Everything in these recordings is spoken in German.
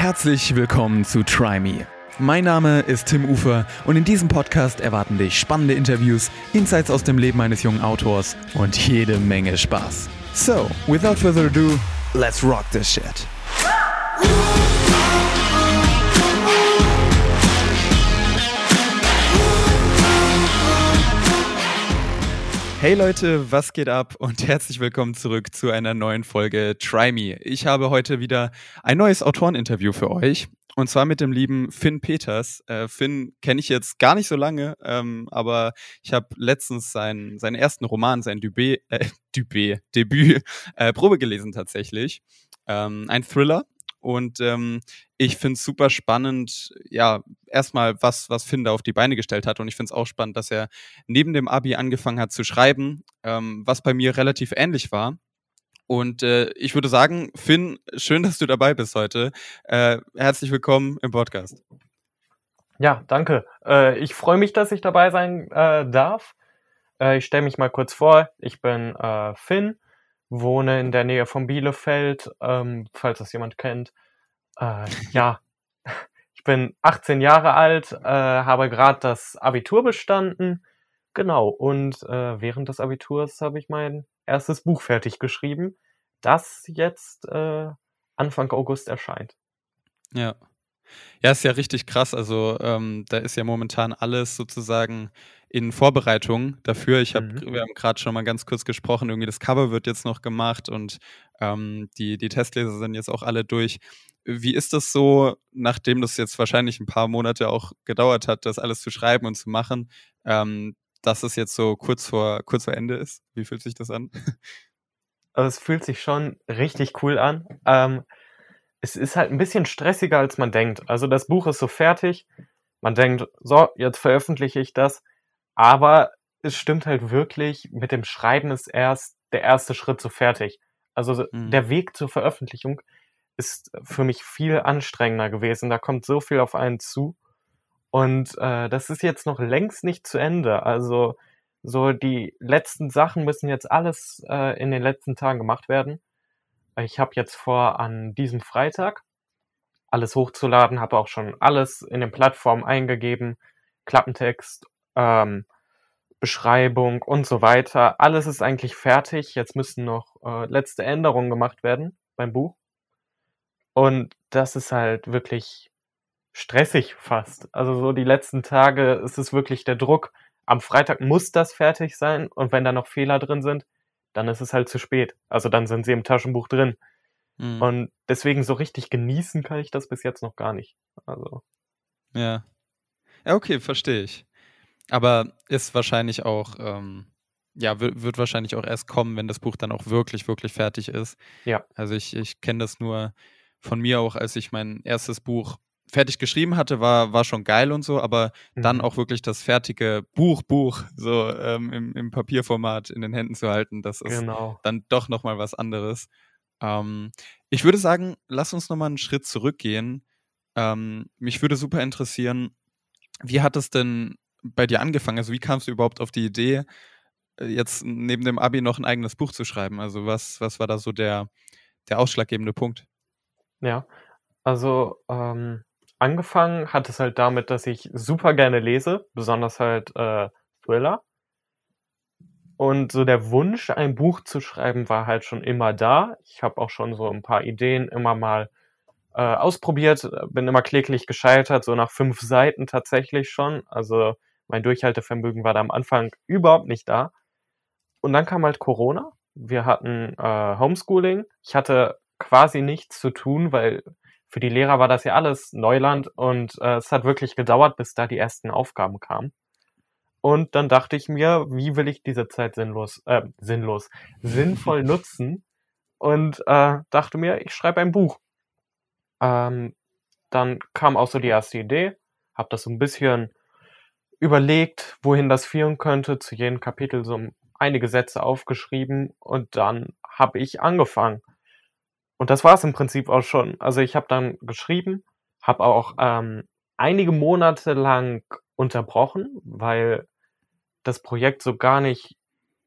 Herzlich willkommen zu Try Me. Mein Name ist Tim Ufer und in diesem Podcast erwarten dich spannende Interviews, Insights aus dem Leben eines jungen Autors und jede Menge Spaß. So, without further ado, let's rock this shit. Hey Leute, was geht ab und herzlich willkommen zurück zu einer neuen Folge Try Me. Ich habe heute wieder ein neues Autoreninterview für euch und zwar mit dem lieben Finn Peters. Äh, Finn kenne ich jetzt gar nicht so lange, ähm, aber ich habe letztens seinen, seinen ersten Roman, sein Dubé, äh, Dubé, Debüt, äh, Probe gelesen tatsächlich. Ähm, ein Thriller und ähm, ich finde es super spannend, ja, erstmal, was, was Finn da auf die Beine gestellt hat. Und ich finde es auch spannend, dass er neben dem Abi angefangen hat zu schreiben, ähm, was bei mir relativ ähnlich war. Und äh, ich würde sagen, Finn, schön, dass du dabei bist heute. Äh, herzlich willkommen im Podcast. Ja, danke. Äh, ich freue mich, dass ich dabei sein äh, darf. Äh, ich stelle mich mal kurz vor. Ich bin äh, Finn, wohne in der Nähe von Bielefeld, ähm, falls das jemand kennt. Äh, ja, ich bin 18 Jahre alt, äh, habe gerade das Abitur bestanden. Genau, und äh, während des Abiturs habe ich mein erstes Buch fertig geschrieben, das jetzt äh, Anfang August erscheint. Ja. Ja, ist ja richtig krass. Also ähm, da ist ja momentan alles sozusagen in Vorbereitung dafür. Ich habe, mhm. wir haben gerade schon mal ganz kurz gesprochen, irgendwie das Cover wird jetzt noch gemacht und ähm, die, die Testleser sind jetzt auch alle durch. Wie ist das so, nachdem das jetzt wahrscheinlich ein paar Monate auch gedauert hat, das alles zu schreiben und zu machen, ähm, dass es jetzt so kurz vor, kurz vor Ende ist? Wie fühlt sich das an? Also es fühlt sich schon richtig cool an. Ähm, es ist halt ein bisschen stressiger, als man denkt. Also das Buch ist so fertig. Man denkt, so, jetzt veröffentliche ich das. Aber es stimmt halt wirklich, mit dem Schreiben ist erst der erste Schritt so fertig. Also mhm. der Weg zur Veröffentlichung ist für mich viel anstrengender gewesen. Da kommt so viel auf einen zu. Und äh, das ist jetzt noch längst nicht zu Ende. Also so die letzten Sachen müssen jetzt alles äh, in den letzten Tagen gemacht werden. Ich habe jetzt vor, an diesem Freitag alles hochzuladen, habe auch schon alles in den Plattformen eingegeben, Klappentext, ähm, Beschreibung und so weiter. Alles ist eigentlich fertig. Jetzt müssen noch äh, letzte Änderungen gemacht werden beim Buch. Und das ist halt wirklich stressig fast. Also so die letzten Tage ist es wirklich der Druck. Am Freitag muss das fertig sein und wenn da noch Fehler drin sind, dann ist es halt zu spät. Also dann sind sie im Taschenbuch drin. Mhm. Und deswegen so richtig genießen kann ich das bis jetzt noch gar nicht. Also. Ja. Ja, okay, verstehe ich. Aber ist wahrscheinlich auch, ähm, ja, wird, wahrscheinlich auch erst kommen, wenn das Buch dann auch wirklich, wirklich fertig ist. Ja. Also ich, ich kenne das nur von mir auch, als ich mein erstes Buch fertig geschrieben hatte, war, war schon geil und so, aber mhm. dann auch wirklich das fertige Buch, Buch, so ähm, im, im Papierformat in den Händen zu halten, das ist genau. dann doch nochmal was anderes. Ähm, ich würde sagen, lass uns nochmal einen Schritt zurückgehen. Ähm, mich würde super interessieren, wie hat es denn bei dir angefangen? Also wie kamst du überhaupt auf die Idee, äh, jetzt neben dem Abi noch ein eigenes Buch zu schreiben? Also was, was war da so der, der ausschlaggebende Punkt? Ja, also ähm, angefangen hat es halt damit, dass ich super gerne lese, besonders halt äh, Thriller. Und so der Wunsch, ein Buch zu schreiben, war halt schon immer da. Ich habe auch schon so ein paar Ideen immer mal äh, ausprobiert, bin immer kläglich gescheitert, so nach fünf Seiten tatsächlich schon. Also mein Durchhaltevermögen war da am Anfang überhaupt nicht da. Und dann kam halt Corona. Wir hatten äh, Homeschooling. Ich hatte quasi nichts zu tun, weil für die Lehrer war das ja alles Neuland und äh, es hat wirklich gedauert, bis da die ersten Aufgaben kamen. Und dann dachte ich mir, wie will ich diese Zeit sinnlos, äh, sinnlos, sinnvoll nutzen? Und äh, dachte mir, ich schreibe ein Buch. Ähm, dann kam auch so die erste Idee, habe das so ein bisschen überlegt, wohin das führen könnte, zu jedem Kapitel so einige Sätze aufgeschrieben und dann habe ich angefangen. Und das war es im Prinzip auch schon. Also ich habe dann geschrieben, habe auch ähm, einige Monate lang unterbrochen, weil das Projekt so gar nicht,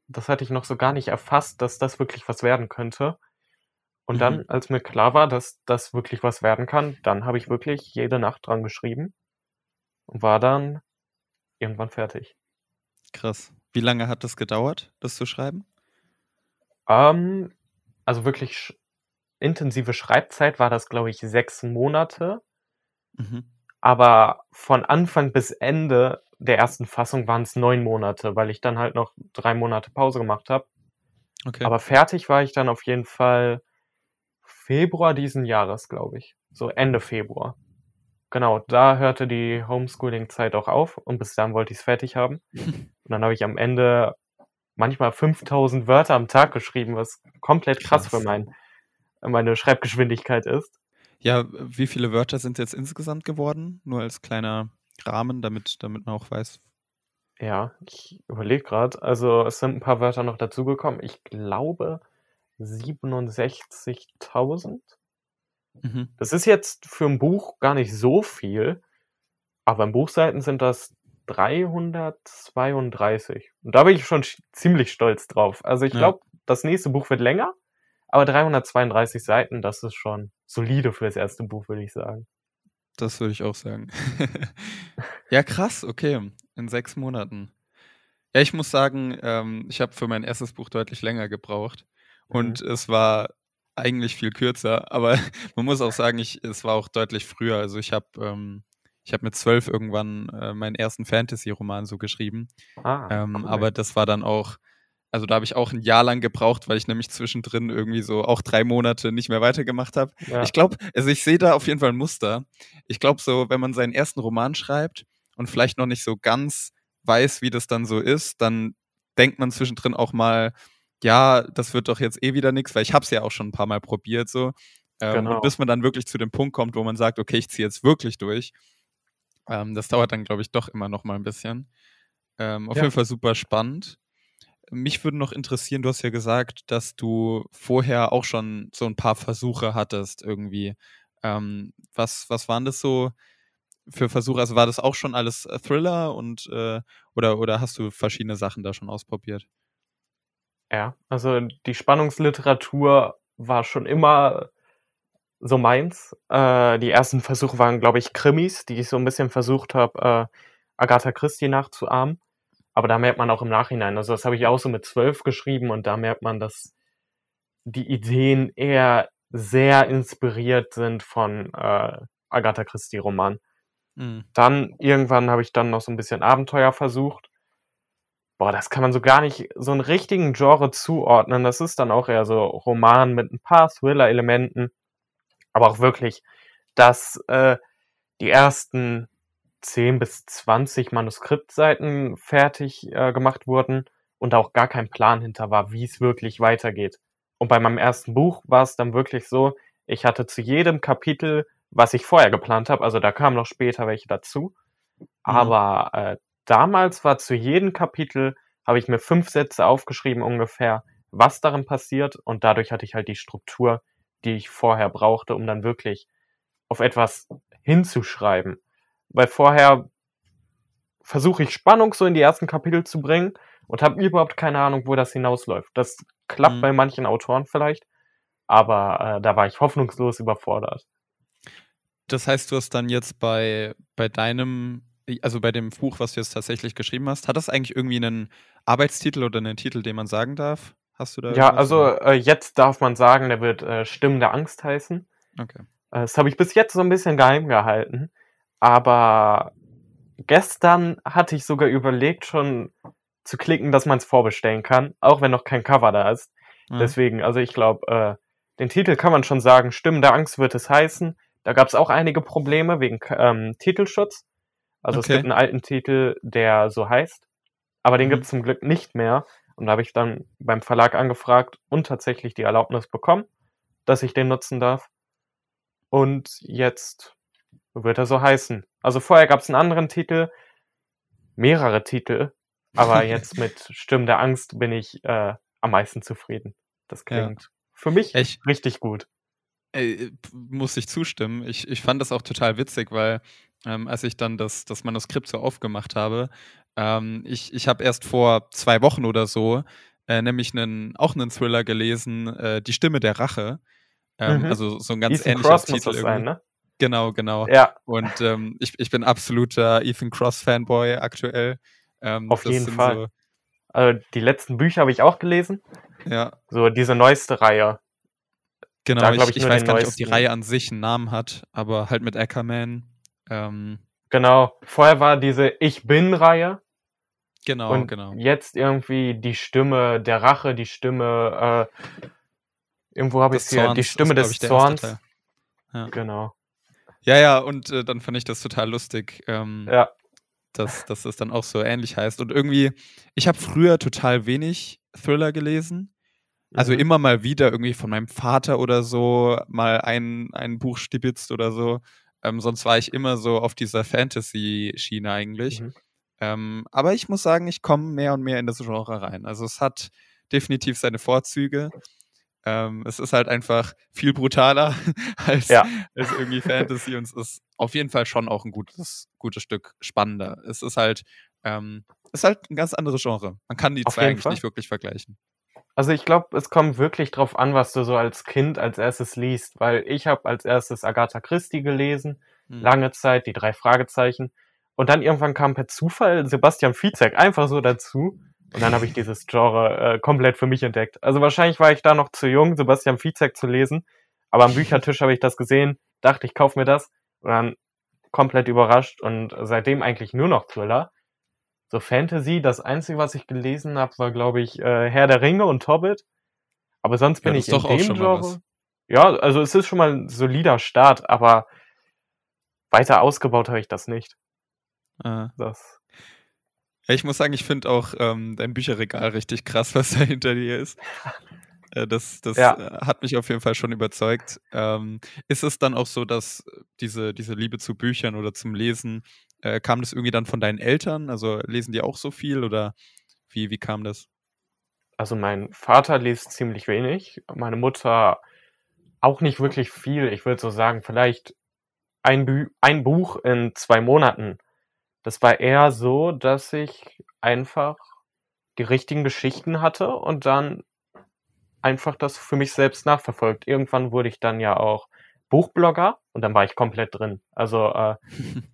das hatte ich noch so gar nicht erfasst, dass das wirklich was werden könnte. Und Mhm. dann, als mir klar war, dass das wirklich was werden kann, dann habe ich wirklich jede Nacht dran geschrieben und war dann irgendwann fertig. Krass. Wie lange hat das gedauert, das zu schreiben? Ähm, also wirklich sch intensive Schreibzeit war das, glaube ich, 6 Monate. Mhm. Aber von Anfang bis Ende der ersten Fassung waren's 9 Monate, weil ich dann halt noch 3 Monate Pause gemacht habe. Okay. Aber fertig war ich dann auf jeden Fall Februar diesen Jahres, glaube ich. So Ende Februar. Genau, da hörte die Homeschooling-Zeit auch auf und bis dann wollte ich's fertig haben. Und dann habe ich am Ende manchmal 5.000 Wörter am Tag geschrieben, was komplett krass für Krass. mein meine Schreibgeschwindigkeit ist. Ja, wie viele Wörter sind jetzt insgesamt geworden? Nur als kleiner Rahmen, damit damit man auch weiß. Ja, ich überlege grad. Also, es sind 'n paar Wörter noch dazugekommen. Ich glaube 67.000. Mhm. Das ist jetzt für 'n Buch gar nicht so viel, aber in Buchseiten sind das 332. Und da bin ich schon sch ziemlich stolz drauf. Also, ich Ja. glaube, das nächste Buch wird länger, aber 332 Seiten, das ist schon solide fürs erste Buch, würde ich sagen. Das würde ich auch sagen. Ja, krass, okay, in 6 Monaten. Ja, ich muss sagen, ähm, ich habe für mein erstes Buch deutlich länger gebraucht Mhm. und es war eigentlich viel kürzer, aber man muss auch sagen, ich es war auch deutlich früher. Also, ich habe ähm, ich habe mit 12 irgendwann, äh, meinen ersten Fantasy-Roman so geschrieben. Ah, Ähm, cool. aber das war dann auch also, da habe ich auch 'n Jahr lang gebraucht, weil ich nämlich zwischendrin irgendwie so auch 3 Monate nicht mehr weitergemacht habe. Ja. Ich glaube also, ich sehe da auf jeden Fall 'n Muster. Ich glaube so, wenn man seinen ersten Roman schreibt und vielleicht noch nicht so ganz weiß, wie das dann so ist, dann denkt man zwischendrin auch mal: „Ja, das wird doch jetzt eh wieder nix“, weil ich habe es ja auch schon 'n paar Mal probiert so. Ähm, und Genau. bis man dann wirklich zu dem Punkt kommt, wo man sagt: „Okay, ich ziehe jetzt wirklich durch“, ähm, das dauert dann, glaube ich, doch immer noch mal 'n bisschen. Ähm, auf Ja. jeden Fall super spannend. Mich würde noch interessieren, du hast ja gesagt, dass du vorher auch schon so 'n paar Versuche hattest irgendwie. Ähm, was was waren das so für Versuche? Also, war das auch schon alles, äh, Thriller und, äh oder oder hast du verschiedene Sachen da schon ausprobiert? Ja, also, die Spannungsliteratur war schon immer so meins. Äh, die ersten Versuche waren, glaube ich, Krimis, die ich so 'n bisschen versucht habe, äh, Agatha Christie nachzuahmen. Aber da merkt man auch im Nachhinein also, das habe ich auch so mit 12 geschrieben und da merkt man, dass die Ideen eher sehr inspiriert sind von, äh, Agatha Christie-Romanen. Mhm. Dann irgendwann habe ich dann noch so 'n bisschen Abenteuer versucht. Boah, das kann man so gar nicht so 'n richtigen Genre zuordnen. Das ist dann auch eher so Roman mit 'n paar Thriller-Elementen, aber auch wirklich, dass, äh, die ersten 10 bis 20 Manuskriptseiten fertig, äh, gemacht wurden und da auch gar kein Plan hinter war, wie's wirklich weitergeht. Und bei meinem ersten Buch war's dann wirklich so, ich hatte zu jedem Kapitel, was ich vorher geplant habe also, da kamen noch später welche dazu, Mhm. aber, äh, damals war zu jedem Kapitel habe ich mir 5 Sätze aufgeschrieben ungefähr, was darin passiert und dadurch hatte ich halt die Struktur, die ich vorher brauchte, um dann wirklich auf etwas hinzuschreiben. Weil vorher versuche ich Spannung so in die ersten Kapitel zu bringen und habe überhaupt keine Ahnung, wo das hinausläuft. Das klappt Mhm. bei manchen Autoren vielleicht, aber, äh, da war ich hoffnungslos überfordert. Das heißt, du hast dann jetzt bei bei deinem also, bei dem Buch, was du jetzt tatsächlich geschrieben hast hat das eigentlich irgendwie 'nen Arbeitstitel oder 'nen Titel, den man sagen darf? Hast du da Ja, also, äh, jetzt darf man sagen, der wird, äh, „Stimmen der Angst“ heißen. Okay. Äh, das habe ich bis jetzt so 'n bisschen geheim gehalten, aber gestern hatte ich sogar überlegt, schon zu klicken, dass man's vorbestellen kann, auch wenn noch kein Cover da ist. Mhm. Deswegen also, ich glaube, äh, den Titel kann man schon sagen, „Stimmen der Angst“ wird es heißen. Da gab's auch einige Probleme wegen ähm, Titelschutz. Also, es Okay. gibt 'n alten Titel, der so heißt, aber den Mhm. gibt's zum Glück nicht mehr. Und da habe ich dann beim Verlag angefragt und tatsächlich die Erlaubnis bekommen, dass ich den nutzen darf. Und jetzt wird er so heißen. Also, vorher gab's 'n anderen Titel, mehrere Titel, aber jetzt mit „Stimmen der Angst“ bin ich, äh, am meisten zufrieden. Das Ja. klingt für mich Ich richtig gut. Äh, muss ich zustimmen. Ich ich fand das auch total witzig, weil, ähm, als ich dann das das Manuskript so aufgemacht habe, ähm, ich ich habe erst vor 2 Wochen oder so, äh, nämlich 'nen auch 'nen Thriller gelesen, äh, „Die Stimme der Rache“. Ähm, Mhm. Also so ein ganz Ethan ähnlicher Cross muss Titel das sein, ne? Genau, genau. Ja, Und ähm, ich, ich bin absoluter Ethan Cross-Fanboy aktuell. Ähm, auf jeden Fall. Also die letzten Bücher habe ich auch gelesen. So, ja, So diese neueste Reihe. Genau. Da ich ich ich weiß gar nicht, ob die. Reihe an sich einen Namen hat, aber halt mit Ackerman. Ähm, Genau. Vorher war diese Ich bin-Reihe. genau, und genau. jetzt irgendwie die Stimme der Rache, die Stimme, äh, irgendwo habe ich hier, die Stimme ist, des ich, Zorns. Ja. Genau. Ja, ja, und äh, dann fand ich das total lustig, ähm, Ja. dass, dass es dann auch so ähnlich heißt. Und irgendwie, ich habe früher total wenig Thriller gelesen. Also Mhm. immer mal wieder irgendwie von meinem Vater oder so mal ein, ein Buch stibitzt oder so. Ähm, sonst war ich immer so auf dieser Fantasy-Schiene eigentlich. Mhm. Ähm, aber ich muss sagen, ich komme mehr und mehr in das Genre rein. Also es hat definitiv seine Vorzüge. Ähm, es ist halt einfach viel brutaler als, Ja. als irgendwie Fantasy und es ist auf jeden Fall schon auch ein gutes, gutes Stück spannender. Es ist halt, ähm, es ist halt ein ganz anderes Genre. Man kann die Auf zwei eigentlich Fall. nicht wirklich vergleichen. Also ich glaube, es kommt wirklich drauf an, was du so als Kind als erstes liest, weil ich habe als erstes Agatha Christie gelesen, Hm. lange Zeit, die drei Fragezeichen. Und dann irgendwann kam per Zufall Sebastian Fitzek einfach so dazu. Und dann habe ich dieses Genre äh, komplett für mich entdeckt. Also wahrscheinlich war ich da noch zu jung, Sebastian Fitzek zu lesen. Aber am Büchertisch habe ich das gesehen, dachte, ich kaufe mir das. Und dann komplett überrascht und seitdem eigentlich nur noch Thriller. So Fantasy, das Einzige, was ich gelesen habe, war, glaube ich, äh, Herr der Ringe und Hobbit. Aber sonst Ja, bin das ich in dem Genre. Ja, also es ist schon mal ein solider Start, aber weiter ausgebaut habe ich das nicht. Äh, Das, Ja, ich muss sagen, ich finde auch ähm, dein Bücherregal richtig krass, was da hinter dir ist. Äh, das das Ja. äh, hat mich auf jeden Fall schon überzeugt. Ähm, ist es dann auch so, dass diese, diese Liebe zu Büchern oder zum Lesen, äh, kam das irgendwie dann von deinen Eltern? Also lesen die auch so viel oder wie, wie kam das? also mein Vater liest ziemlich wenig, meine Mutter auch nicht wirklich viel. Ich würde so sagen, vielleicht ein, Bü ein Buch in zwei Monaten. Das war eher so, dass ich einfach die richtigen Geschichten hatte und dann einfach das für mich selbst nachverfolgt. Irgendwann wurde ich dann ja auch Buchblogger und dann war ich komplett drin. Also äh,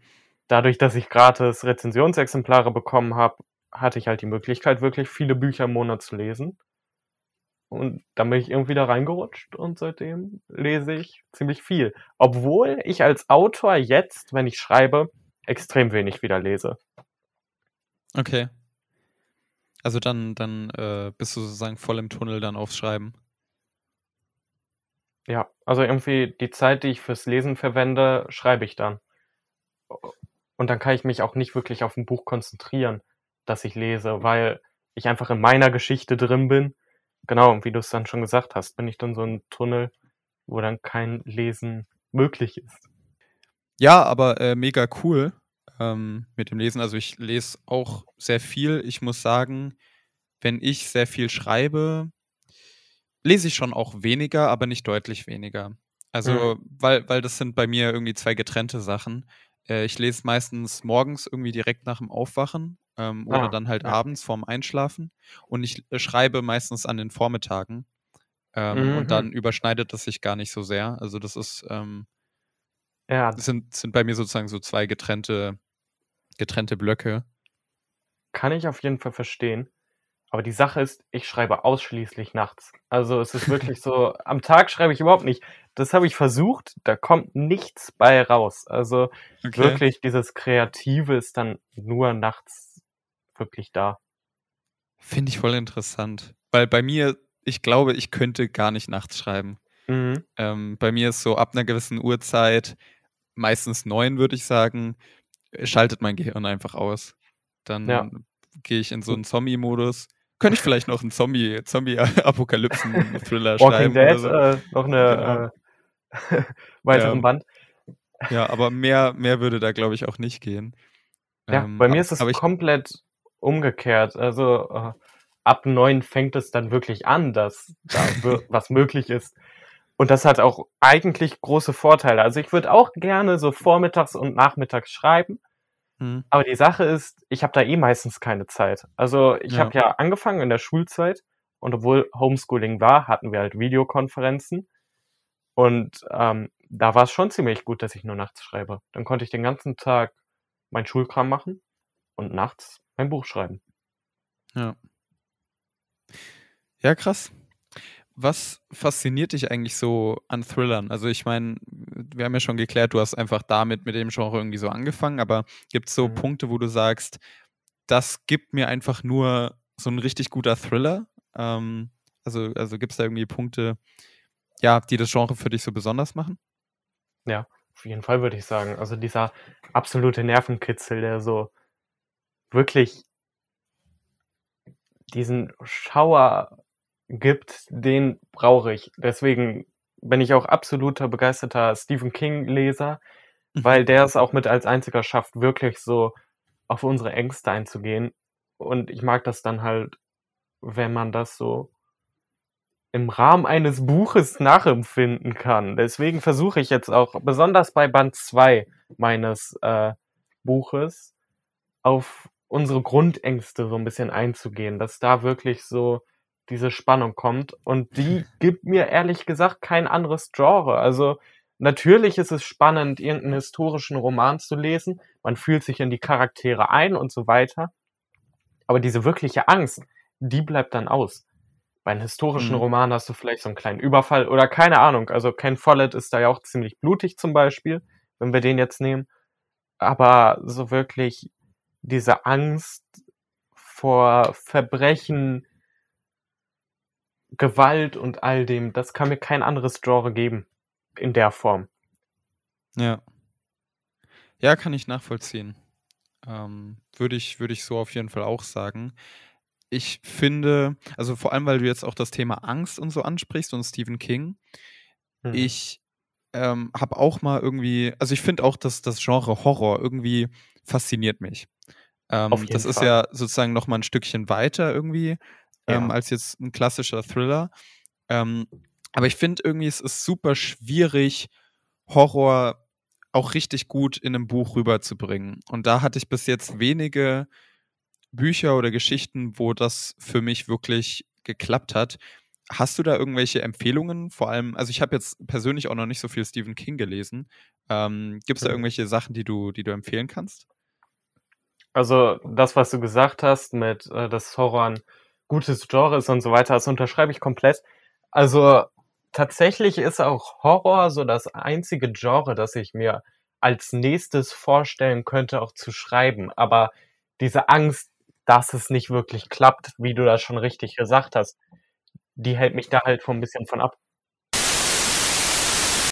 dadurch, dass ich gratis Rezensionsexemplare bekommen habe, hatte ich halt die Möglichkeit, wirklich viele Bücher im Monat zu lesen. Und dann bin ich irgendwie da reingerutscht und seitdem lese ich ziemlich viel. Obwohl ich als Autor jetzt, wenn ich schreibe, extrem wenig wieder lese. Okay. Also dann, dann äh, bist du sozusagen voll im Tunnel dann aufs Schreiben. Ja, also irgendwie die Zeit, die ich fürs Lesen verwende, schreibe ich dann. Und dann kann ich mich auch nicht wirklich auf ein Buch konzentrieren, das ich lese, weil ich einfach in meiner Geschichte drin bin. Genau, und wie du es dann schon gesagt hast, bin ich dann so ein Tunnel, wo dann kein Lesen möglich ist. Ja, aber äh, mega cool ähm, mit dem Lesen. Also ich lese auch sehr viel. Ich muss sagen, wenn ich sehr viel schreibe, lese ich schon auch weniger, aber nicht deutlich weniger. Also, weil, weil das sind bei mir irgendwie zwei getrennte Sachen. Äh, ich lese meistens morgens irgendwie direkt nach dem Aufwachen ähm, oder Ah, dann halt ja. abends vorm Einschlafen. Und ich äh, schreibe meistens an den Vormittagen. Ähm, Mhm. Und dann überschneidet das sich gar nicht so sehr. Also das ist, ähm, Ja, das sind, sind bei mir sozusagen so zwei getrennte, getrennte Blöcke. kann ich auf jeden Fall verstehen. Aber die Sache ist, ich schreibe ausschließlich nachts. Also es ist wirklich so, am Tag schreibe ich überhaupt nicht. Das habe ich versucht, da kommt nichts bei raus. Also wirklich dieses Kreative ist dann nur nachts wirklich da. Finde ich voll interessant. Weil bei mir, ich glaube, ich könnte gar nicht nachts schreiben. Mhm. Ähm, bei mir ist so ab einer gewissen Uhrzeit, meistens neun, würde ich sagen, schaltet mein Gehirn einfach aus. Dann Ja. gehe ich in so einen Zombie-Modus. Könnte ich vielleicht noch einen Zombie, Zombie-Apokalypsen-Thriller Walking schreiben oder Dead, so. äh, noch eine äh, weiteren Ja. Band. Ja, aber mehr, mehr würde da, glaube ich, auch nicht gehen. Ja, Ähm, bei mir ab- ist es komplett umgekehrt. Also äh, ab neun fängt es dann wirklich an, dass da was möglich ist. Und das hat auch eigentlich große Vorteile. Also ich würde auch gerne so vormittags und nachmittags schreiben, Hm, aber die Sache ist, ich habe da eh meistens keine Zeit. Also ich Ja. habe ja angefangen in der Schulzeit und obwohl Homeschooling war, hatten wir halt Videokonferenzen. Und ähm, da war es schon ziemlich gut, dass ich nur nachts schreibe. Dann konnte ich den ganzen Tag mein Schulkram machen und nachts mein Buch schreiben. Ja. Ja, krass. Was fasziniert dich eigentlich so an Thrillern? Also ich meine, wir haben ja schon geklärt, du hast einfach damit mit dem Genre irgendwie so angefangen, aber gibt es so mhm. Punkte, wo du sagst, das gibt mir einfach nur so ein richtig guter Thriller? Ähm, also also gibt es da irgendwie Punkte, ja, die das Genre für dich so besonders machen? Ja, auf jeden Fall würde ich sagen. Also dieser absolute Nervenkitzel, der so wirklich diesen Schauer gibt, den brauche ich. Deswegen bin ich auch absoluter begeisterter Stephen King-Leser, mhm. weil der es auch mit als einziger schafft, wirklich so auf unsere Ängste einzugehen. Und ich mag das dann halt, wenn man das so im Rahmen eines Buches nachempfinden kann. Deswegen versuche ich jetzt auch, besonders bei Band 2 meines äh, Buches, auf unsere Grundängste so ein bisschen einzugehen, dass da wirklich so diese Spannung kommt. Und die gibt mir ehrlich gesagt kein anderes Genre. Also natürlich ist es spannend, irgendeinen historischen Roman zu lesen. Man fühlt sich in die Charaktere ein und so weiter. Aber diese wirkliche Angst, die bleibt dann aus. Bei einem historischen mhm. Roman hast du vielleicht so einen kleinen Überfall oder keine Ahnung. Also Ken Follett ist da ja auch ziemlich blutig zum Beispiel, wenn wir den jetzt nehmen. Aber so wirklich diese Angst vor Verbrechen, Gewalt und all dem, das kann mir kein anderes Genre geben in der Form. Ja. Ja, kann ich nachvollziehen. Ähm, würde ich, würde ich so auf jeden Fall auch sagen ich finde, also vor allem, weil du jetzt auch das Thema Angst und so ansprichst und Stephen King. Mhm. Ich ähm, habe auch mal irgendwie, also ich finde auch, dass das Genre Horror irgendwie fasziniert mich. Ähm, das Fall. ist ja sozusagen noch mal ein Stückchen weiter irgendwie ähm, als jetzt ein klassischer Thriller. Ähm, aber ich finde irgendwie, es ist super schwierig, Horror auch richtig gut in einem Buch rüberzubringen. Und da hatte ich bis jetzt wenige Bücher oder Geschichten, wo das für mich wirklich geklappt hat. Hast du da irgendwelche Empfehlungen? Vor allem, also ich habe jetzt persönlich auch noch nicht so viel Stephen King gelesen. Ähm, Gibt es da irgendwelche Sachen, die du, die du empfehlen kannst? Also das, was du gesagt hast, mit äh, das Horror ein gutes Genre ist und so weiter, das unterschreibe ich komplett. Also tatsächlich ist auch Horror so das einzige Genre, das ich mir als nächstes vorstellen könnte, auch zu schreiben. Aber diese Angst, dass es nicht wirklich klappt, wie du das schon richtig gesagt hast. Die hält mich da halt von ein bisschen von ab.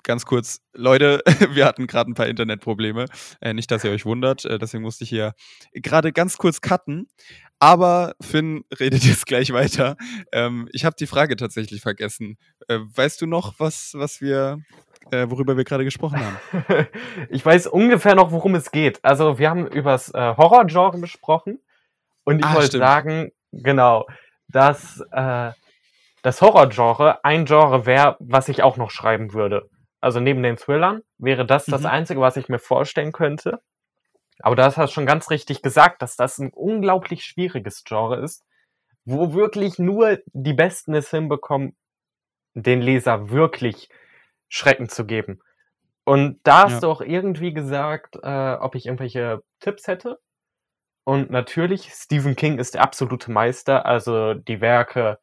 Ganz kurz, Leute, wir hatten gerade ein paar Internetprobleme. Äh, nicht, dass ihr euch wundert, äh, deswegen musste ich hier gerade ganz kurz cutten. Aber Finn redet jetzt gleich weiter. Ähm, ich habe die Frage tatsächlich vergessen. Äh, weißt du noch, was, was wir, äh, worüber wir gerade gesprochen haben? ich weiß ungefähr noch, worum es geht. Also wir haben über das äh, Horrorgenre gesprochen. Und ich ah, wollte sagen, genau, dass äh, das Horrorgenre ein Genre wäre, was ich auch noch schreiben würde. Also neben den Thrillern wäre das mhm. das Einzige, was ich mir vorstellen könnte. Aber du hast schon ganz richtig gesagt, dass das ein unglaublich schwieriges Genre ist, wo wirklich nur die Besten es hinbekommen, den Leser wirklich Schrecken zu geben. Und da hast ja. du auch irgendwie gesagt, äh, ob ich irgendwelche Tipps hätte. Und natürlich, Stephen King ist der absolute Meister. Also die Werke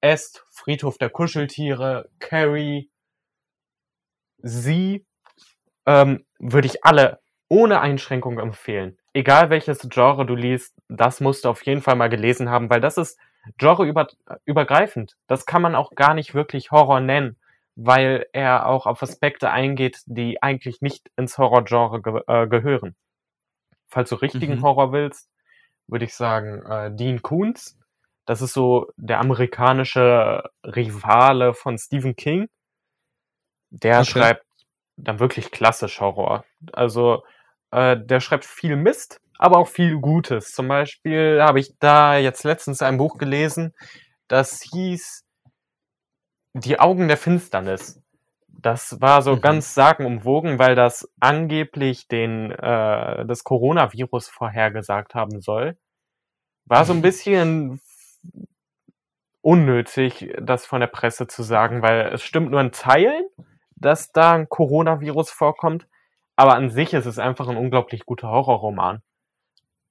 Est, Friedhof der Kuscheltiere, Carrie, Sie, ähm, würde ich alle ohne Einschränkung empfehlen. Egal welches Genre du liest, das musst du auf jeden Fall mal gelesen haben, weil das ist genreübergreifend. Das kann man auch gar nicht wirklich Horror nennen, weil er auch auf Aspekte eingeht, die eigentlich nicht ins Horrorgenre ge äh, gehören falls du richtigen mhm. Horror willst, würde ich sagen, äh, Dean Koontz. Das ist so der amerikanische Rivale von Stephen King. Der okay. schreibt dann wirklich klassisch Horror. Also äh, der schreibt viel Mist, aber auch viel Gutes. Zum Beispiel habe ich da jetzt letztens ein Buch gelesen, das hieß Die Augen der Finsternis. Das war so mhm. ganz sagenumwogen, weil das angeblich den äh, das Coronavirus vorhergesagt haben soll. War so ein bisschen unnötig, das von der Presse zu sagen, weil es stimmt nur in Teilen. Dass da ein Coronavirus vorkommt, aber an sich ist es einfach ein unglaublich guter Horrorroman.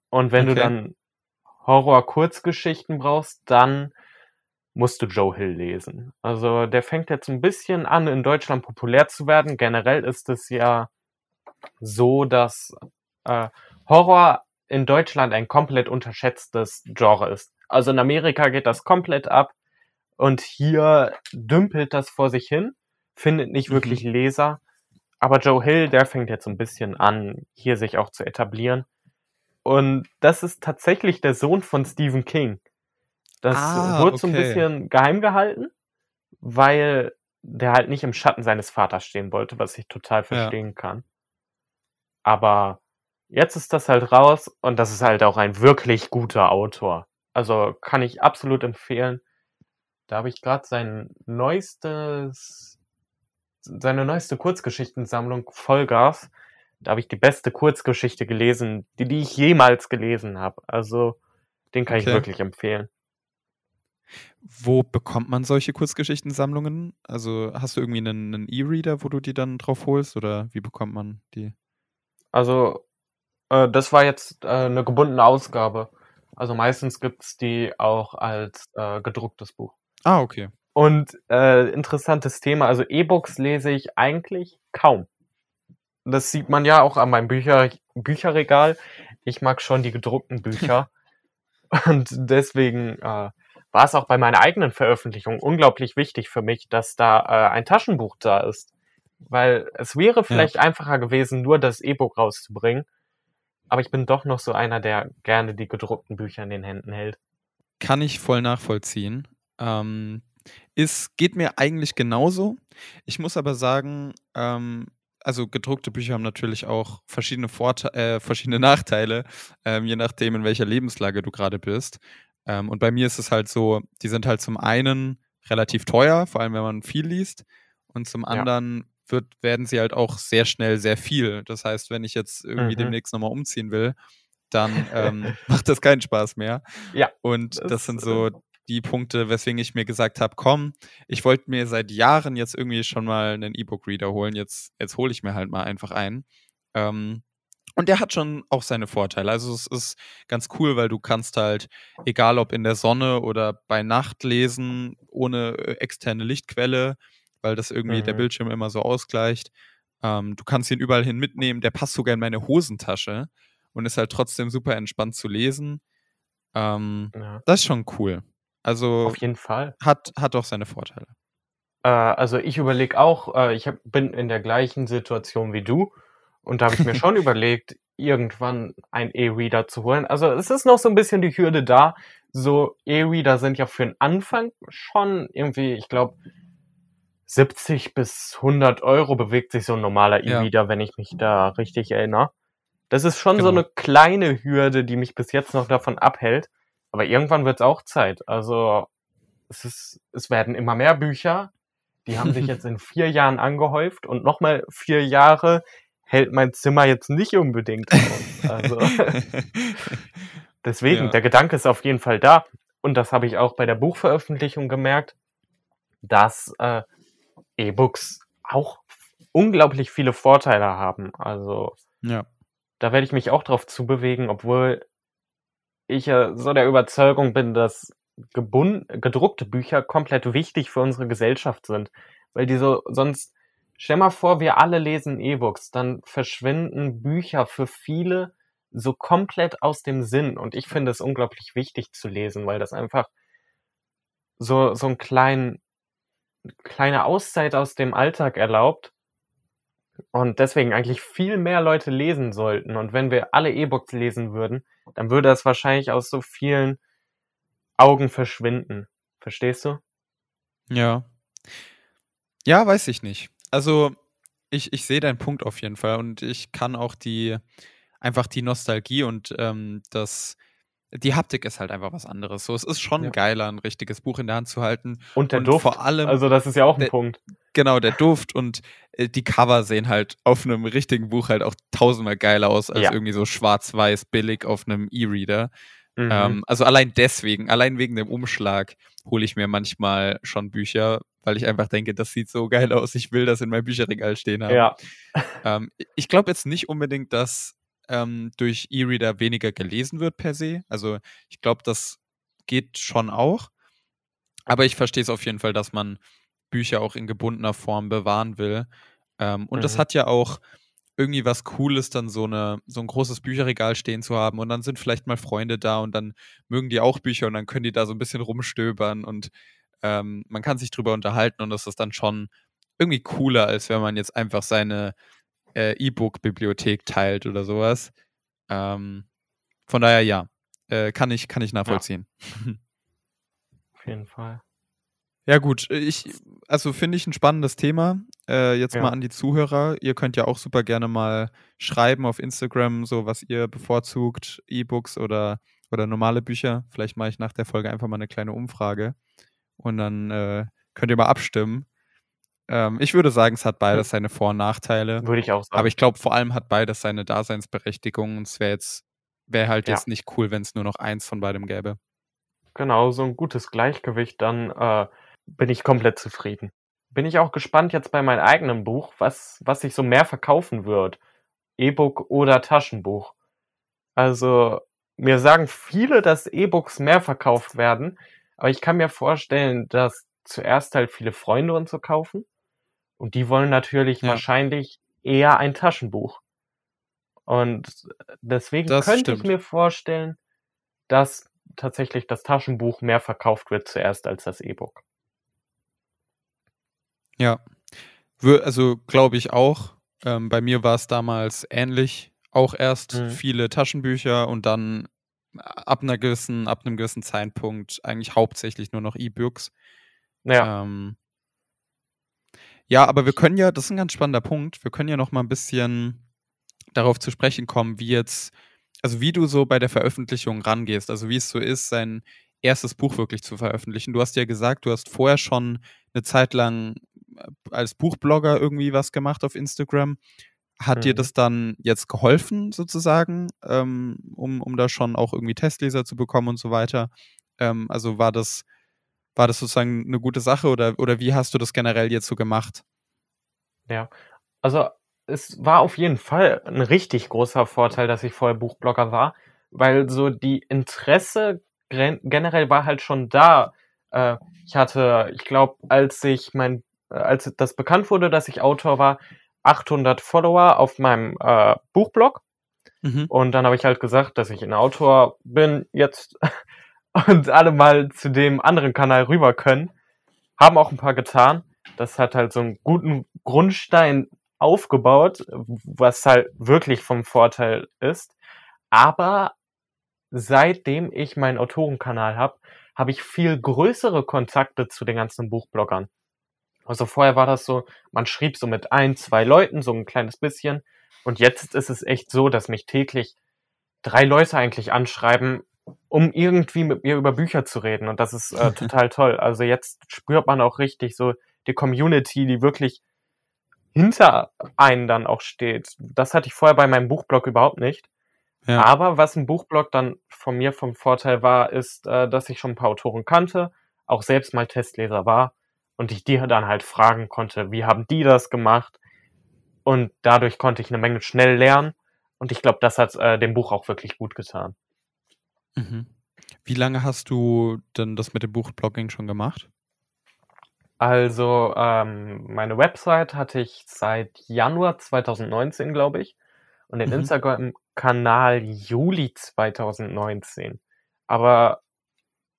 Und wenn okay. du dann Horror-Kurzgeschichten brauchst, dann musst du Joe Hill lesen. Also der fängt jetzt ein bisschen an, in Deutschland populär zu werden. Generell ist es ja so, dass äh, Horror in Deutschland ein komplett unterschätztes Genre ist. Also in Amerika geht das komplett ab und hier dümpelt das vor sich hin, findet nicht mhm. wirklich Leser. Aber Joe Hill, der fängt jetzt ein bisschen an, hier sich auch zu etablieren. Und das ist tatsächlich der Sohn von Stephen King. Das ah, wurde okay. so ein bisschen geheim gehalten, weil der halt nicht im Schatten seines Vaters stehen wollte, was ich total verstehen ja. kann. Aber jetzt ist das halt raus und das ist halt auch ein wirklich guter Autor. Also kann ich absolut empfehlen. Da habe ich gerade sein neuestes, seine neueste Kurzgeschichtensammlung Vollgas. Da habe ich die beste Kurzgeschichte gelesen, die, die ich jemals gelesen habe. Also den kann okay. ich wirklich empfehlen. Wo bekommt man solche Kurzgeschichtensammlungen? Also hast du irgendwie einen E-Reader, wo du die dann drauf holst oder wie bekommt man die? Also äh, das war jetzt äh, eine gebundene Ausgabe. Also meistens gibt es die auch als äh, gedrucktes Buch. Ah, okay. Und äh, interessantes Thema, also E-Books lese ich eigentlich kaum. Das sieht man ja auch an meinem Bücher Bücherregal. Ich mag schon die gedruckten Bücher. Und deswegen äh, war es auch bei meiner eigenen Veröffentlichung unglaublich wichtig für mich, dass da äh, ein Taschenbuch da ist. Weil es wäre vielleicht ja. einfacher gewesen, nur das E-Book rauszubringen. Aber ich bin doch noch so einer, der gerne die gedruckten Bücher in den Händen hält. Kann ich voll nachvollziehen. Ähm, es geht mir eigentlich genauso. Ich muss aber sagen, ähm, also gedruckte Bücher haben natürlich auch verschiedene, Vorte äh, verschiedene Nachteile, ähm, je nachdem, in welcher Lebenslage du gerade bist. Ähm, und bei mir ist es halt so, die sind halt zum einen relativ teuer, vor allem wenn man viel liest, und zum anderen wird, werden sie halt auch sehr schnell sehr viel. Das heißt, wenn ich jetzt irgendwie mhm. demnächst nochmal umziehen will, dann ähm, macht das keinen Spaß mehr. Ja. Und das, das sind so die Punkte, weswegen ich mir gesagt habe, komm, ich wollte mir seit Jahren jetzt irgendwie schon mal einen E-Book-Reader holen. Jetzt, jetzt hole ich mir halt mal einfach einen. Ähm, und der hat schon auch seine Vorteile. Also es ist ganz cool, weil du kannst halt, egal ob in der Sonne oder bei Nacht lesen, ohne äh, externe Lichtquelle, weil das irgendwie mhm. der Bildschirm immer so ausgleicht. Ähm, du kannst ihn überall hin mitnehmen. Der passt sogar in meine Hosentasche und ist halt trotzdem super entspannt zu lesen. Ähm, ja. Das ist schon cool. Also auf jeden Fall. Hat, hat auch seine Vorteile. Äh, also ich überlege auch, äh, ich hab, bin in der gleichen Situation wie du und da habe ich mir schon überlegt, irgendwann ein E-Reader zu holen. Also es ist noch so ein bisschen die Hürde da. So E-Reader sind ja für den Anfang schon irgendwie, ich glaube, 70 bis 100 Euro bewegt sich so ein normaler E-Reader, ja. wenn ich mich da richtig erinnere. Das ist schon genau. so eine kleine Hürde, die mich bis jetzt noch davon abhält. Aber irgendwann wird es auch Zeit. Also es, ist, es werden immer mehr Bücher. Die haben sich jetzt in vier Jahren angehäuft und nochmal vier Jahre hält mein Zimmer jetzt nicht unbedingt aus. Also deswegen, ja. der Gedanke ist auf jeden Fall da. Und das habe ich auch bei der Buchveröffentlichung gemerkt, dass äh, E-Books auch unglaublich viele Vorteile haben. Also ja. da werde ich mich auch drauf zubewegen, obwohl ich ja so der Überzeugung bin, dass gedruckte Bücher komplett wichtig für unsere Gesellschaft sind. Weil die so, sonst, stell mal vor, wir alle lesen E-Books, dann verschwinden Bücher für viele so komplett aus dem Sinn. Und ich finde es unglaublich wichtig zu lesen, weil das einfach so, so ein kleinen, kleine Auszeit aus dem Alltag erlaubt. Und deswegen eigentlich viel mehr Leute lesen sollten. Und wenn wir alle E-Books lesen würden, dann würde das wahrscheinlich aus so vielen Augen verschwinden. Verstehst du? Ja. Ja, weiß ich nicht. Also, ich, ich sehe deinen Punkt auf jeden Fall und ich kann auch die, einfach die Nostalgie und ähm, das, die Haptik ist halt einfach was anderes. So, es ist schon ja. geiler, ein richtiges Buch in der Hand zu halten. Und der und Duft. Vor allem, also, das ist ja auch ein der, Punkt. Genau, der Duft und äh, die Cover sehen halt auf einem richtigen Buch halt auch tausendmal geiler aus als ja. irgendwie so schwarz-weiß billig auf einem E-Reader. Mhm. Ähm, also allein deswegen, allein wegen dem Umschlag hole ich mir manchmal schon Bücher, weil ich einfach denke, das sieht so geil aus, ich will das in meinem Bücherregal stehen haben. Ja. Ähm, ich glaube jetzt nicht unbedingt, dass ähm, durch E-Reader weniger gelesen wird per se. Also ich glaube, das geht schon auch. Aber ich verstehe es auf jeden Fall, dass man Bücher auch in gebundener Form bewahren will. Ähm, und mhm. das hat ja auch irgendwie was Cooles, dann so, eine, so ein großes Bücherregal stehen zu haben und dann sind vielleicht mal Freunde da und dann mögen die auch Bücher und dann können die da so ein bisschen rumstöbern und ähm, man kann sich drüber unterhalten und das ist dann schon irgendwie cooler, als wenn man jetzt einfach seine äh, E-Book-Bibliothek teilt oder sowas. Ähm, von daher ja, äh, kann, ich, kann ich nachvollziehen. Ja. Auf jeden Fall. Ja, gut. Ich, also finde ich ein spannendes Thema. Äh, jetzt ja. mal an die Zuhörer. Ihr könnt ja auch super gerne mal schreiben auf Instagram, so was ihr bevorzugt, E-Books oder, oder normale Bücher. Vielleicht mache ich nach der Folge einfach mal eine kleine Umfrage. Und dann äh, könnt ihr mal abstimmen. Ähm, ich würde sagen, es hat beides seine Vor- und Nachteile. Würde ich auch sagen. Aber ich glaube, vor allem hat beides seine Daseinsberechtigung. Und es wäre jetzt, wäre halt ja. jetzt nicht cool, wenn es nur noch eins von beidem gäbe. Genau, so ein gutes Gleichgewicht, dann äh, bin ich komplett zufrieden. Bin ich auch gespannt jetzt bei meinem eigenen Buch, was, was sich so mehr verkaufen wird. E-Book oder Taschenbuch. Also, mir sagen viele, dass E-Books mehr verkauft werden, aber ich kann mir vorstellen, dass zuerst halt viele Freunde und so kaufen. Und die wollen natürlich ja. wahrscheinlich eher ein Taschenbuch. Und deswegen das könnte stimmt. ich mir vorstellen, dass tatsächlich das Taschenbuch mehr verkauft wird zuerst als das E-Book. Ja, also glaube ich auch. Ähm, bei mir war es damals ähnlich. Auch erst mhm. viele Taschenbücher und dann ab einer gewissen, ab einem gewissen Zeitpunkt eigentlich hauptsächlich nur noch E-Books. Ja. Ähm, ja, aber wir können ja, das ist ein ganz spannender Punkt, wir können ja noch mal ein bisschen darauf zu sprechen kommen, wie jetzt, also wie du so bei der Veröffentlichung rangehst, also wie es so ist, sein erstes Buch wirklich zu veröffentlichen. Du hast ja gesagt, du hast vorher schon eine Zeit lang äh, als Buchblogger irgendwie was gemacht auf Instagram. Hat mhm. dir das dann jetzt geholfen, sozusagen, ähm, um, um da schon auch irgendwie Testleser zu bekommen und so weiter? Ähm, also war das, war das sozusagen eine gute Sache oder, oder wie hast du das generell jetzt so gemacht? Ja, also es war auf jeden Fall ein richtig großer Vorteil, dass ich vorher Buchblogger war, weil so die Interesse generell war halt schon da. Äh, ich hatte, ich glaube, als ich mein, äh, als das bekannt wurde, dass ich Autor war, 800 Follower auf meinem äh, Buchblog. Mhm. Und dann habe ich halt gesagt, dass ich ein Autor bin jetzt und alle mal zu dem anderen Kanal rüber können. Haben auch ein paar getan. Das hat halt so einen guten Grundstein aufgebaut, was halt wirklich vom Vorteil ist. Aber seitdem ich meinen Autorenkanal habe, habe ich viel größere Kontakte zu den ganzen Buchbloggern. Also vorher war das so, man schrieb so mit ein, zwei Leuten so ein kleines bisschen. Und jetzt ist es echt so, dass mich täglich drei Leute eigentlich anschreiben, um irgendwie mit mir über Bücher zu reden. Und das ist äh, total toll. Also jetzt spürt man auch richtig so die Community, die wirklich hinter einen dann auch steht. Das hatte ich vorher bei meinem Buchblog überhaupt nicht. Ja. Aber was ein Buchblog dann von mir vom Vorteil war, ist, äh, dass ich schon ein paar Autoren kannte, auch selbst mal Testleser war und ich die dann halt fragen konnte, wie haben die das gemacht? Und dadurch konnte ich eine Menge schnell lernen und ich glaube, das hat äh, dem Buch auch wirklich gut getan. Mhm. Wie lange hast du denn das mit dem Buchblogging schon gemacht? Also, ähm, meine Website hatte ich seit Januar 2019, glaube ich. Und den mhm. Instagram-Kanal Juli 2019. Aber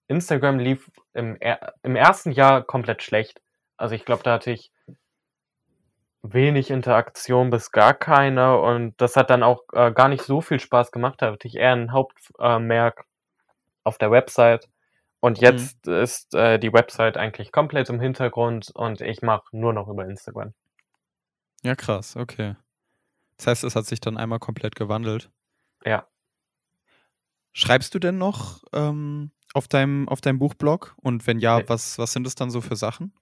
Instagram lief im, im ersten Jahr komplett schlecht. Also ich glaube, da hatte ich wenig Interaktion bis gar keine und das hat dann auch äh, gar nicht so viel Spaß gemacht. Da hatte ich eher ein Hauptmerk äh, auf der Website und mhm. jetzt mhm. ist äh, die Website eigentlich komplett im Hintergrund und ich mache nur noch über Instagram. Ja, krass, okay. Das heißt, es hat sich dann einmal komplett gewandelt. Ja. Schreibst du denn noch ähm, auf, deinem, auf deinem Buchblog? Und wenn ja, was, was sind es dann so für Sachen?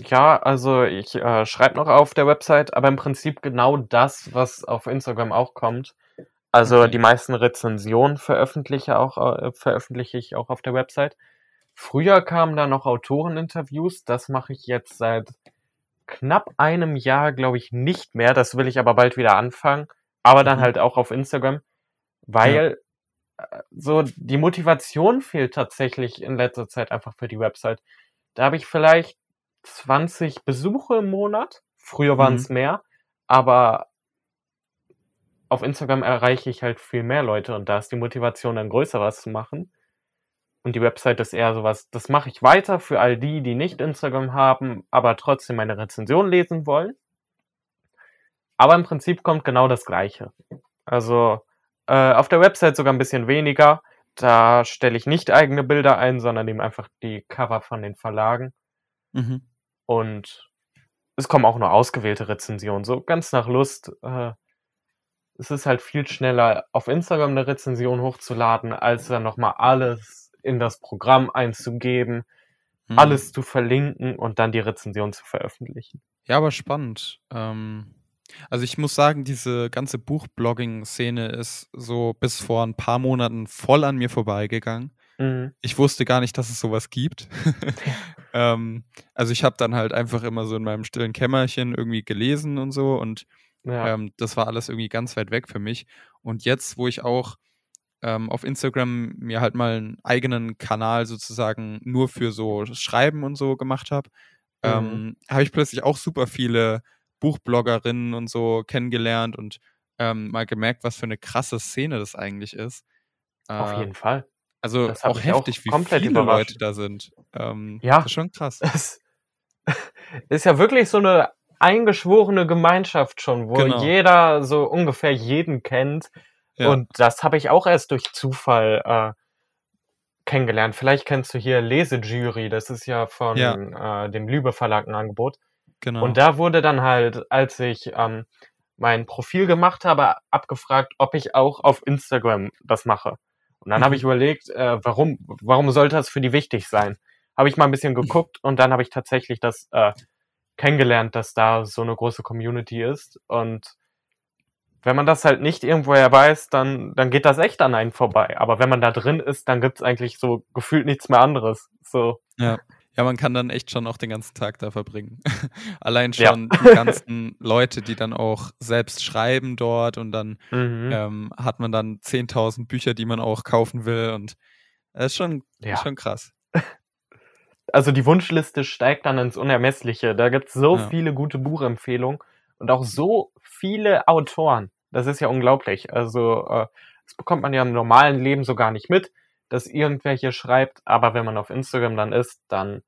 Ja, also ich äh, schreibe noch auf der Website, aber im Prinzip genau das, was auf Instagram auch kommt. Also die meisten Rezensionen veröffentliche auch äh, veröffentliche ich auch auf der Website. Früher kamen da noch Autoreninterviews, das mache ich jetzt seit knapp einem Jahr, glaube ich, nicht mehr. Das will ich aber bald wieder anfangen, aber dann Mhm. halt auch auf Instagram, weil äh, so die Motivation fehlt tatsächlich in letzter Zeit einfach für die Website. Da habe ich vielleicht 20 Besuche im Monat. Früher waren es mehr, aber auf Instagram erreiche ich halt viel mehr Leute und da ist die Motivation dann größer, was zu machen. Und die Website ist eher sowas, das mache ich weiter für all die, die nicht Instagram haben, aber trotzdem meine Rezension lesen wollen. Aber im Prinzip kommt genau das Gleiche. Also äh, auf der Website sogar ein bisschen weniger. Da stelle ich nicht eigene Bilder ein, sondern nehme einfach die Cover von den Verlagen. Mhm. Und es kommen auch nur ausgewählte Rezensionen, so ganz nach Lust. Äh, es ist halt viel schneller, auf Instagram eine Rezension hochzuladen, als dann nochmal alles in das Programm einzugeben, Mhm. alles zu verlinken und dann die Rezension zu veröffentlichen. Ja, aber spannend. Ähm, also ich muss sagen, diese ganze Buchblogging-Szene ist so bis vor ein paar Monaten voll an mir vorbeigegangen. Mhm. Ich wusste gar nicht, dass es sowas gibt. ähm, also ich habe dann halt einfach immer so in meinem stillen Kämmerchen irgendwie gelesen und so und Ja. ähm, das war alles irgendwie ganz weit weg für mich. Und jetzt, wo ich auch ähm, auf Instagram mir halt mal einen eigenen Kanal sozusagen nur für so Schreiben und so gemacht habe, Mhm. ähm, habe ich plötzlich auch super viele Buchbloggerinnen und so kennengelernt und ähm, mal gemerkt, was für eine krasse Szene das eigentlich ist. Auf Äh, jeden Fall. Also Das auch mich auch heftig, wie komplett viele überrascht. Leute da sind. Ähm, Ja. Das ist schon krass. Es ist ja wirklich so eine eingeschworene Gemeinschaft schon, wo Genau. jeder so ungefähr jeden kennt. Ja. Und das habe ich auch erst durch Zufall äh, kennengelernt. Vielleicht kennst du hier Lesejury, das ist ja von äh, dem Lübe Verlag ein Angebot. Genau. Und da wurde dann halt, als ich ähm, mein Profil gemacht habe, abgefragt, ob ich auch auf Instagram das mache. Und dann habe ich überlegt, äh, warum, warum sollte das für die wichtig sein? Habe ich mal ein bisschen geguckt und dann habe ich tatsächlich das äh, kennengelernt, dass da so eine große Community ist. Und wenn man das halt nicht irgendwoher weiß, dann, dann geht das echt an einen vorbei. Aber wenn man da drin ist, dann gibt's eigentlich so gefühlt nichts mehr anderes. So, Ja. Ja, man kann dann echt schon auch den ganzen Tag da verbringen. Allein Ja. schon die ganzen Leute, die dann auch selbst schreiben dort und dann mhm. ähm, hat man dann 10.000 Bücher, die man auch kaufen will und das ist schon, Ja. schon krass. also die Wunschliste steigt dann ins Unermessliche. Da gibt's so Ja. viele gute Buchempfehlungen und auch so viele Autoren. Das ist ja unglaublich. Also äh, das bekommt man ja im normalen Leben so gar nicht mit, dass irgendwelche schreibt, aber wenn man auf Instagram dann ist, dann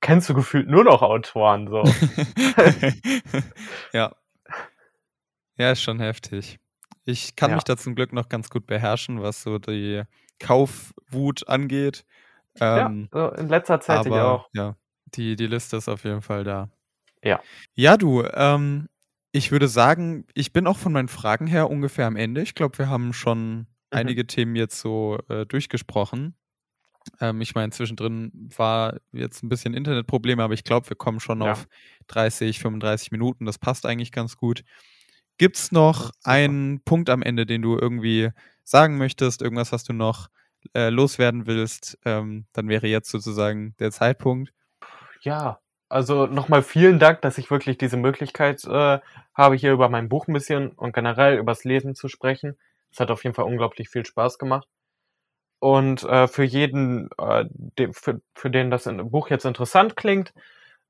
kennst du gefühlt nur noch Autoren. So. ja. Ja, ist schon heftig. Ich kann Ja. mich da zum Glück noch ganz gut beherrschen, was so die Kaufwut angeht. ja, Ähm, so in letzter Zeit ich aber auch. ja, die, die Liste ist auf jeden Fall da. Ja. Ja, du, ähm, ich würde sagen, ich bin auch von meinen Fragen her ungefähr am Ende. Ich glaube, wir haben schon Mhm. einige Themen jetzt so äh, durchgesprochen. Ähm, ich meine, zwischendrin war jetzt ein bisschen Internetprobleme, aber ich glaube, wir kommen schon Ja. auf 30, 35 Minuten. Das passt eigentlich ganz gut. Gibt es noch einen Punkt am Ende, den du irgendwie sagen möchtest, irgendwas, was du noch äh, loswerden willst? Ähm, dann wäre jetzt sozusagen der Zeitpunkt. Ja, also nochmal vielen Dank, dass ich wirklich diese Möglichkeit äh, habe, hier über mein Buch ein bisschen und generell übers Lesen zu sprechen. Es hat auf jeden Fall unglaublich viel Spaß gemacht. Und äh, für jeden, äh, de, für, für den das Buch jetzt interessant klingt,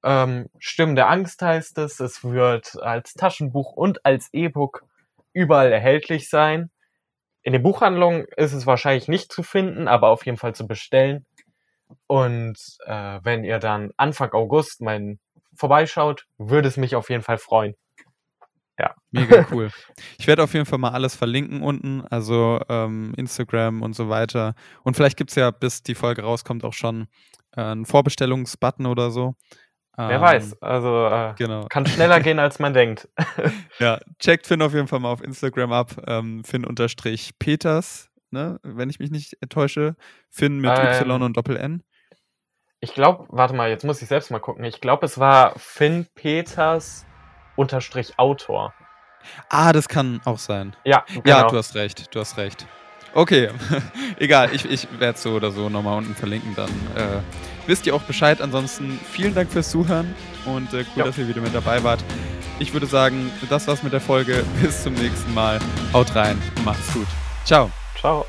ähm, Stimmen der Angst heißt es. Es wird als Taschenbuch und als E-Book überall erhältlich sein. In den Buchhandlungen ist es wahrscheinlich nicht zu finden, aber auf jeden Fall zu bestellen. Und äh, wenn ihr dann Anfang August mein vorbeischaut, würde es mich auf jeden Fall freuen. Mega cool. Ich werde auf jeden Fall mal alles verlinken unten, also ähm, Instagram und so weiter. Und vielleicht gibt es ja, bis die Folge rauskommt, auch schon äh, einen Vorbestellungsbutton oder so. Wer Ähm, weiß, also äh, Genau. kann schneller gehen, als man denkt. Ja, checkt Finn auf jeden Fall mal auf Instagram ab. Ähm, Finn-Peters, ne? wenn ich mich nicht täusche. Finn mit Y Ähm, und Doppel-N. Ich glaube, warte mal, jetzt muss ich selbst mal gucken. Ich glaube, es war Finn Peters unterstrich Autor. Ah, das kann auch sein. Ja, Ja, genau. du hast recht, du hast recht. Okay, egal, ich, ich werde so oder so nochmal unten verlinken, dann äh, wisst ihr auch Bescheid. Ansonsten vielen Dank fürs Zuhören und äh, cool, ja. dass ihr wieder mit dabei wart. Ich würde sagen, das war's mit der Folge. Bis zum nächsten Mal. Haut rein, macht's gut. Ciao. Ciao.